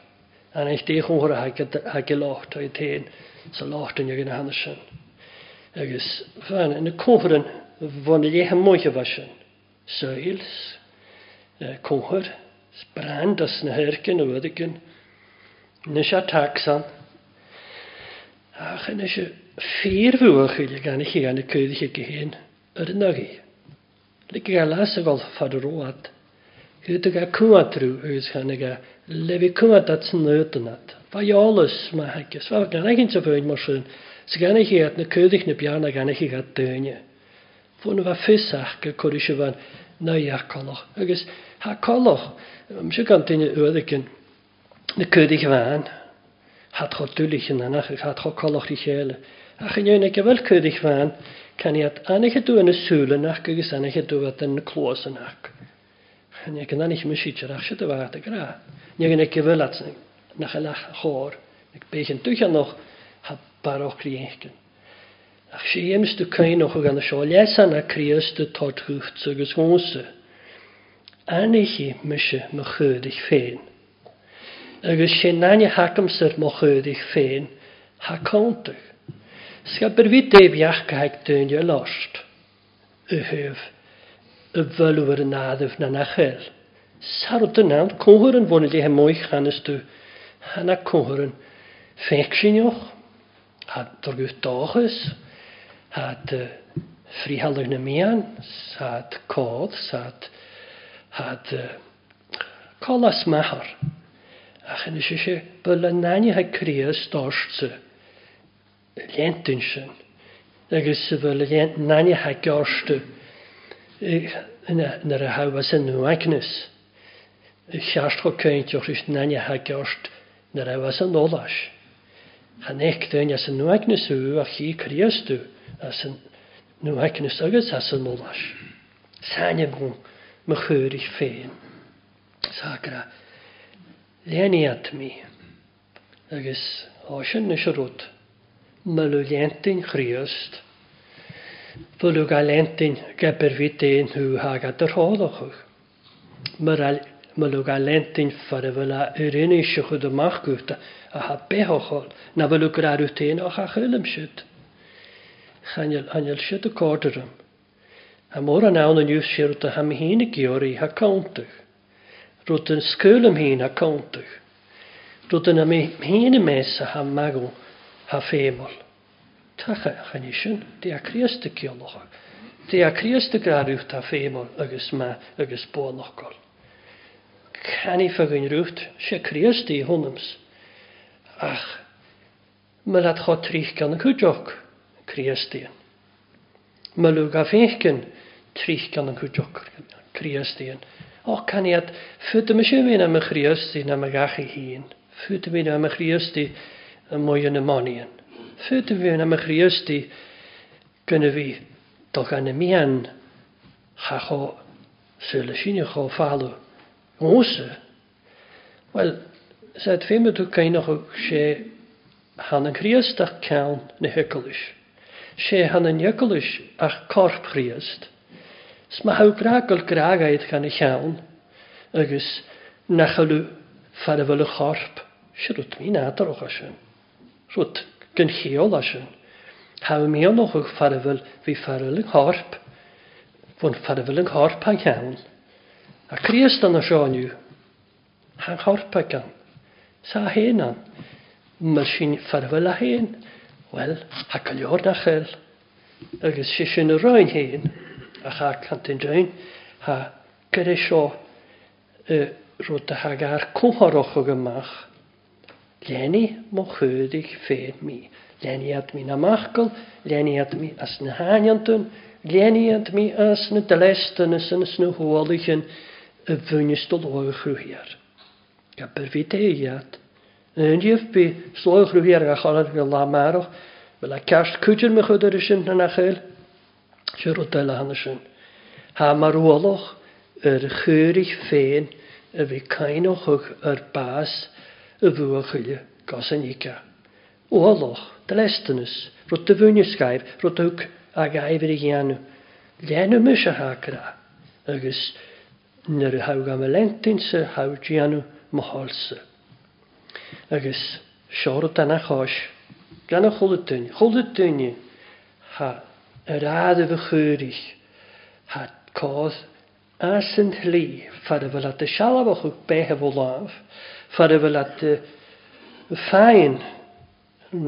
an eich dé chunhar ha ge lácht a téin sa láchtain ag an hanna sin. Agus fan ina cóharan bhna dhéthe muoiche bhe sin, Sails, cóhar, brand das ne herken, a bhuiidigin, Nes a taxan. Ach, yn eisiau ffyr fwyach i gan i chi gan y cyd i chi gyhyn yr yna gi. Lyg i gael as y gol ffadr o ad. Hyd y gael cwmad rhyw ys gan y gael lefi cwmad at nyd yna. Fa iolus mae hagus. Fa gan i gynt o fwy'n mor sy'n. Sy gan i chi at na cyd i'ch na bian a gan i chi gael dynia. Fwn fa ffysach gael cwrdd i siwfan na i coloch. Agus ha coloch. Ym siw gan dyn i na cydych fan, hat cho dwlich yn anach, ag hat cho coloch i chele. Ach yn yw'n ag efel cydych fan, can i at anach y dwy'n y sŵl yn ach, agos anach y dwy'n yn y clos yn ach. Yn ag yn anach ymwys sicher ach sydd y fath ag ra. Yn ag at nach y lach chor, ag bech yn dwych anoch, ha baroch riechgen. Ach si ymys dw cain och ag anna sio lesan a crias dy tod hwcht agos hwnsa. Anach i mysio my chydych ffein agus sinnain hacamsir mo chwyddich féin ha countach. Sga byrfi defiach gaeg dynio lost. Y hyf, y fylwyr yn addif na na chael. Sarwyd yn nawr, cwhwyr yn fwnnyd i hemwy chanes dw, hana cwhwyr yn ffecsinioch, a dorgwyth dochus, a dy frihalig na mian, saad codd, saad, had colas mahar. Ach yn eisiau eisiau bydd yn nani ha crias dorsa. Lentin sy'n. Agus sy'n bydd yn nani ha gorsta. Yn yr hawas yn nhw agnes. Siarst go cynt o'ch eisiau nani ha gorsta. Nyr hawas yn olas. Han ekten as yn nhw agnes yw a chi crias dw. As yn nhw agnes agus as yn olas. Sa'n ymwng mychwyr i'ch ffein. Sagra. Sagra léanaíad mi. agus á sin na serút meú leantain chríost, Bú ga lentin geber vi déin hú hagad ar hádachuch. Mar meú ga lentin far a bhfuil a urinní se chud amach goúta a ha behoáil na bhfuú gur aú téin a cha chulim siid. Channeil anil siid a códarm. A mór an ná na nniuú siirta ha hína georí ha countach. Rwyt yn sgwyl am hyn a cawntach. Rwyt yn am hyn y mes a ha magw ha ffemol. Tacha a chan isyn, di a criastig ciolocha. Di a criastig arwyf ta ffemol agos ma agos bologol. Can i ffagyn rwyt, se criasti hwnnams. Ach, mae'n adcho trich gan y cwdioch, criastien. Mae'n lwg a fechgyn trich gan y cwdioch, criastien. O caniad, ffyd ym eisiau fi'n am y chriasti na mae gach i hun. Ffyd ym fi'n am y chriasti y mwy yn y monion. Ffyd ym fi'n am y chriasti gynnu fi dog an y mian cha cho sy'n y cho ffalw. Mwsa. Wel, sa'n fi mynd o'r o'ch se han yn chriast a'ch cawn na hycolus. Se han yn hycolus a'ch corp chriast. Smahaw gragol gragaid gan y llawn, agus nachalw ffarafel y chorp, sy'n rwt mi nad ar o'ch asyn. Rwt gynlleol asyn. Haw mi o'n o'ch ffarafel fi ffarafel y chorp, fwn ffarafel yng chorp a'n llawn. A Christ yn y sio'n yw, ha'n chorp ag an. Sa hen an, myl sy'n ffarafel a hen, wel, hacalio'r nachel, agus sy'n y roi'n hen, a cha cantyn drain, ha gyda sio rwyd a hag ar cwhoroch o gymach. Lenni mo chwydig ffeid mi. leni ad mi na machgol, lenni ad mi as na haniantun, lenni ad mi as na dylestyn as yn as na hwalichin y fynistol o'r rhywyr. Gaber fi deiad. Yn diaf bu sloch rhywyr a chalad gyda lamarwch, Wel a cast cwtyn my chwyd ar y sy'n nachel, Siwr o dyla hynny sy'n. Ha mar woloch yr chyrich ffein y fi cain o chwg yr bas y fwy chwilio gos yn ica. Woloch, dylestynus, rwyd y fwy'n ysgaif, rwyd ywg a gaif yr ianw. Lenw mys a hagra, agos nyr y hawg am y lentyn sy hawg ianw moholsa. Agos siwr o dyna chos, gan o chwlydyn, chwlydyn ha yr ad y fy chyrich, had cos as yn hli, ffad y fel at y sialaf o'ch o'ch beth efo laf, ffad y fel at y ffain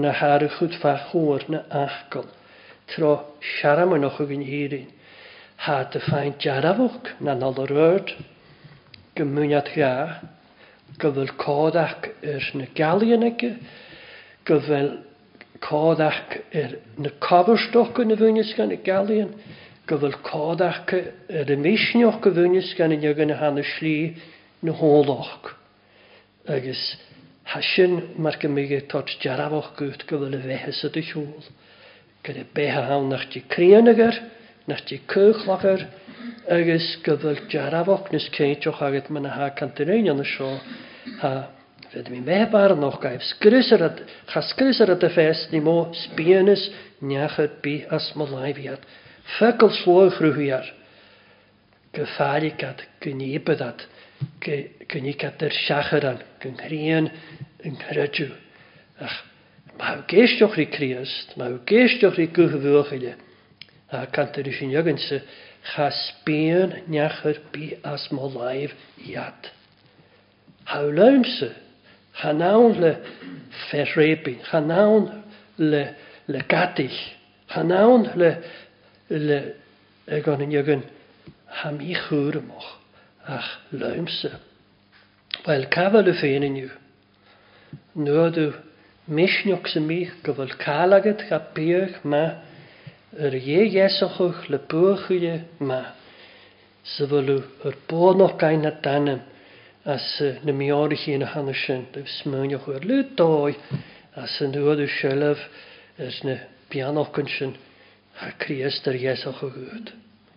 na harwch wyd ffa chwr na achgol, tro siaram yn o'ch o'ch yn hirin, had y ffain o'ch na nal o'r rwyd, gymwyniad ga, gyfyl codach yr na galion ag, gyfyl Codach er na cofrstoch yn y fwynys gan y galion, gyfyl codach er y meisnioch y fwynys gan y niogan y han y sli na holoch. Agus hasyn mae'r gymig eich tot jarafoch gwyth gyfyl y fehes ydy dy siwl. Gyda beha hawn nach ti di crianagar, nach ti cwch cwchlagar, agus gyfyl jarafoch nes ceitioch agat mae'n ha cantynain yn y sio ha Fyd mi me bar noch gaif chasgrys ar y ffes ni mo sbianus niachod bi as molai fiad. Ffygl sloi chrwyhiar. Gyffaligat, gynibydat, gynigat yr siacharan, gyngrian, ynghyrydw. Ach, mae geistioch rhi criast, mae geistioch rhi gyhyfwch ile. A cant yr ysyn ygyn sy, chasbian niachod bi as molaif iad. Hawlawm sy, Chanawn le ferrebi, chanawn le, le gadill, chanawn le, le ag o'n yn ygyn ham i chwr ymoch ach lymse. Wel cafel y ffein yn yw. Nw ydw misniwch sy'n mi gyfel calagad a biach ma yr ie iesochwch le bwch yw ma. Sefylw yr bonoch gain a as na miáir hí na hanna sin de smúne chuir le dóid as san nuadú selleh is na beanachchan sin a chríastar héach chu gúd.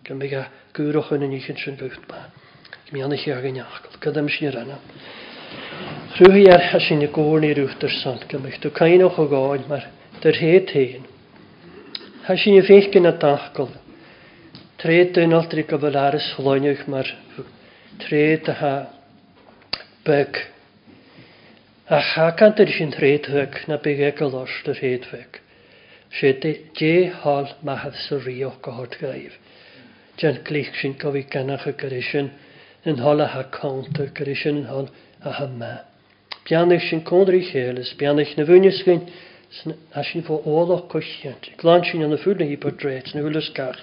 Go mé a gúrachan in níchan sin bucht ba. Mianna chi agan neachil, Cadam sin ranna. Rwyhi ar ha sin y gŵr ni'r wthyr son gymryd. Dwi'n cael o'ch o goed, mae'r dyr hed hen. Ha sin y ffeich gyn a dachgol. Tred dyn o'r drigol fel ar ysgloniwch, mae'r tred ha beg. A chacant yr sy'n rhaidfeg na byg e golos dy rhaidfeg. Se de hol ma haf syrio gohod gaif. Jan glich sy'n gofi ganach y gyrysyn yn hol a ha cont y gyrysyn yn hol a hyma. Bianach sy'n condri chelys, bianach na fwynys gyn a sy'n fo ôl o cwylliant. Glan sy'n yn ffwrdd na hi bod dret na hwylus gach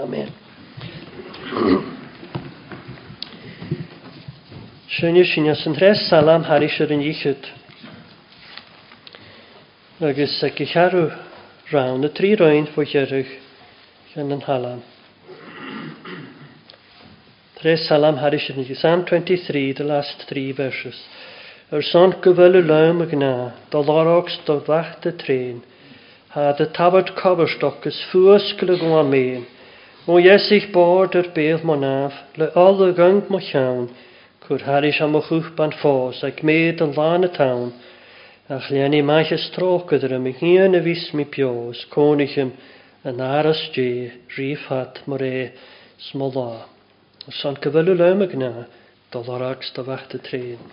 Amen. Sinnne sinne yn tres salam haris yr yn ichyd. Agus y gicharw rawn y tri roen fwy hyrwch yn yn halam. salam haris yr yn ichyd. Psalm 23, the last three verses. Er son gyfel y lawm gna, dolorogs larox fach dy tren, ha de tabert cofyrstoc ys ffwysgl y gwa men, o iesich bod yr monaf, le ol y gyng mo Gwr haris am o chwch ban ffos ac meid yn lan y tawn, a chlian i maes y stroch gyda'r ym hyn y fus mi pios, conych ym yn aros di, rif hat mor e smola. Os o'n cyfylw lym y gna, dolorag dyfach dy tren.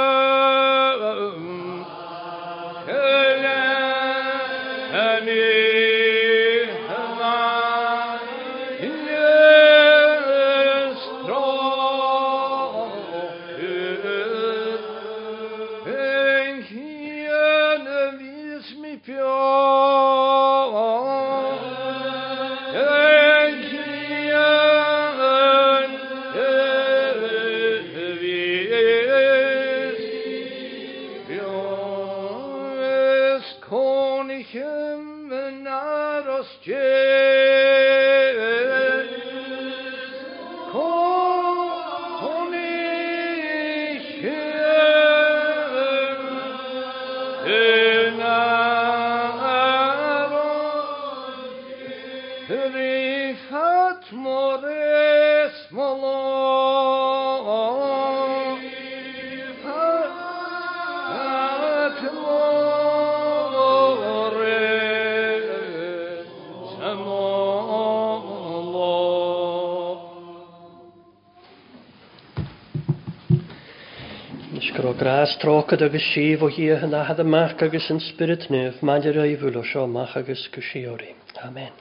Cochad agus sif o hi a hynna hadd y mach agus yn spirit nef, mae'n yr eifwl o siomach agus gysiorim. Amen.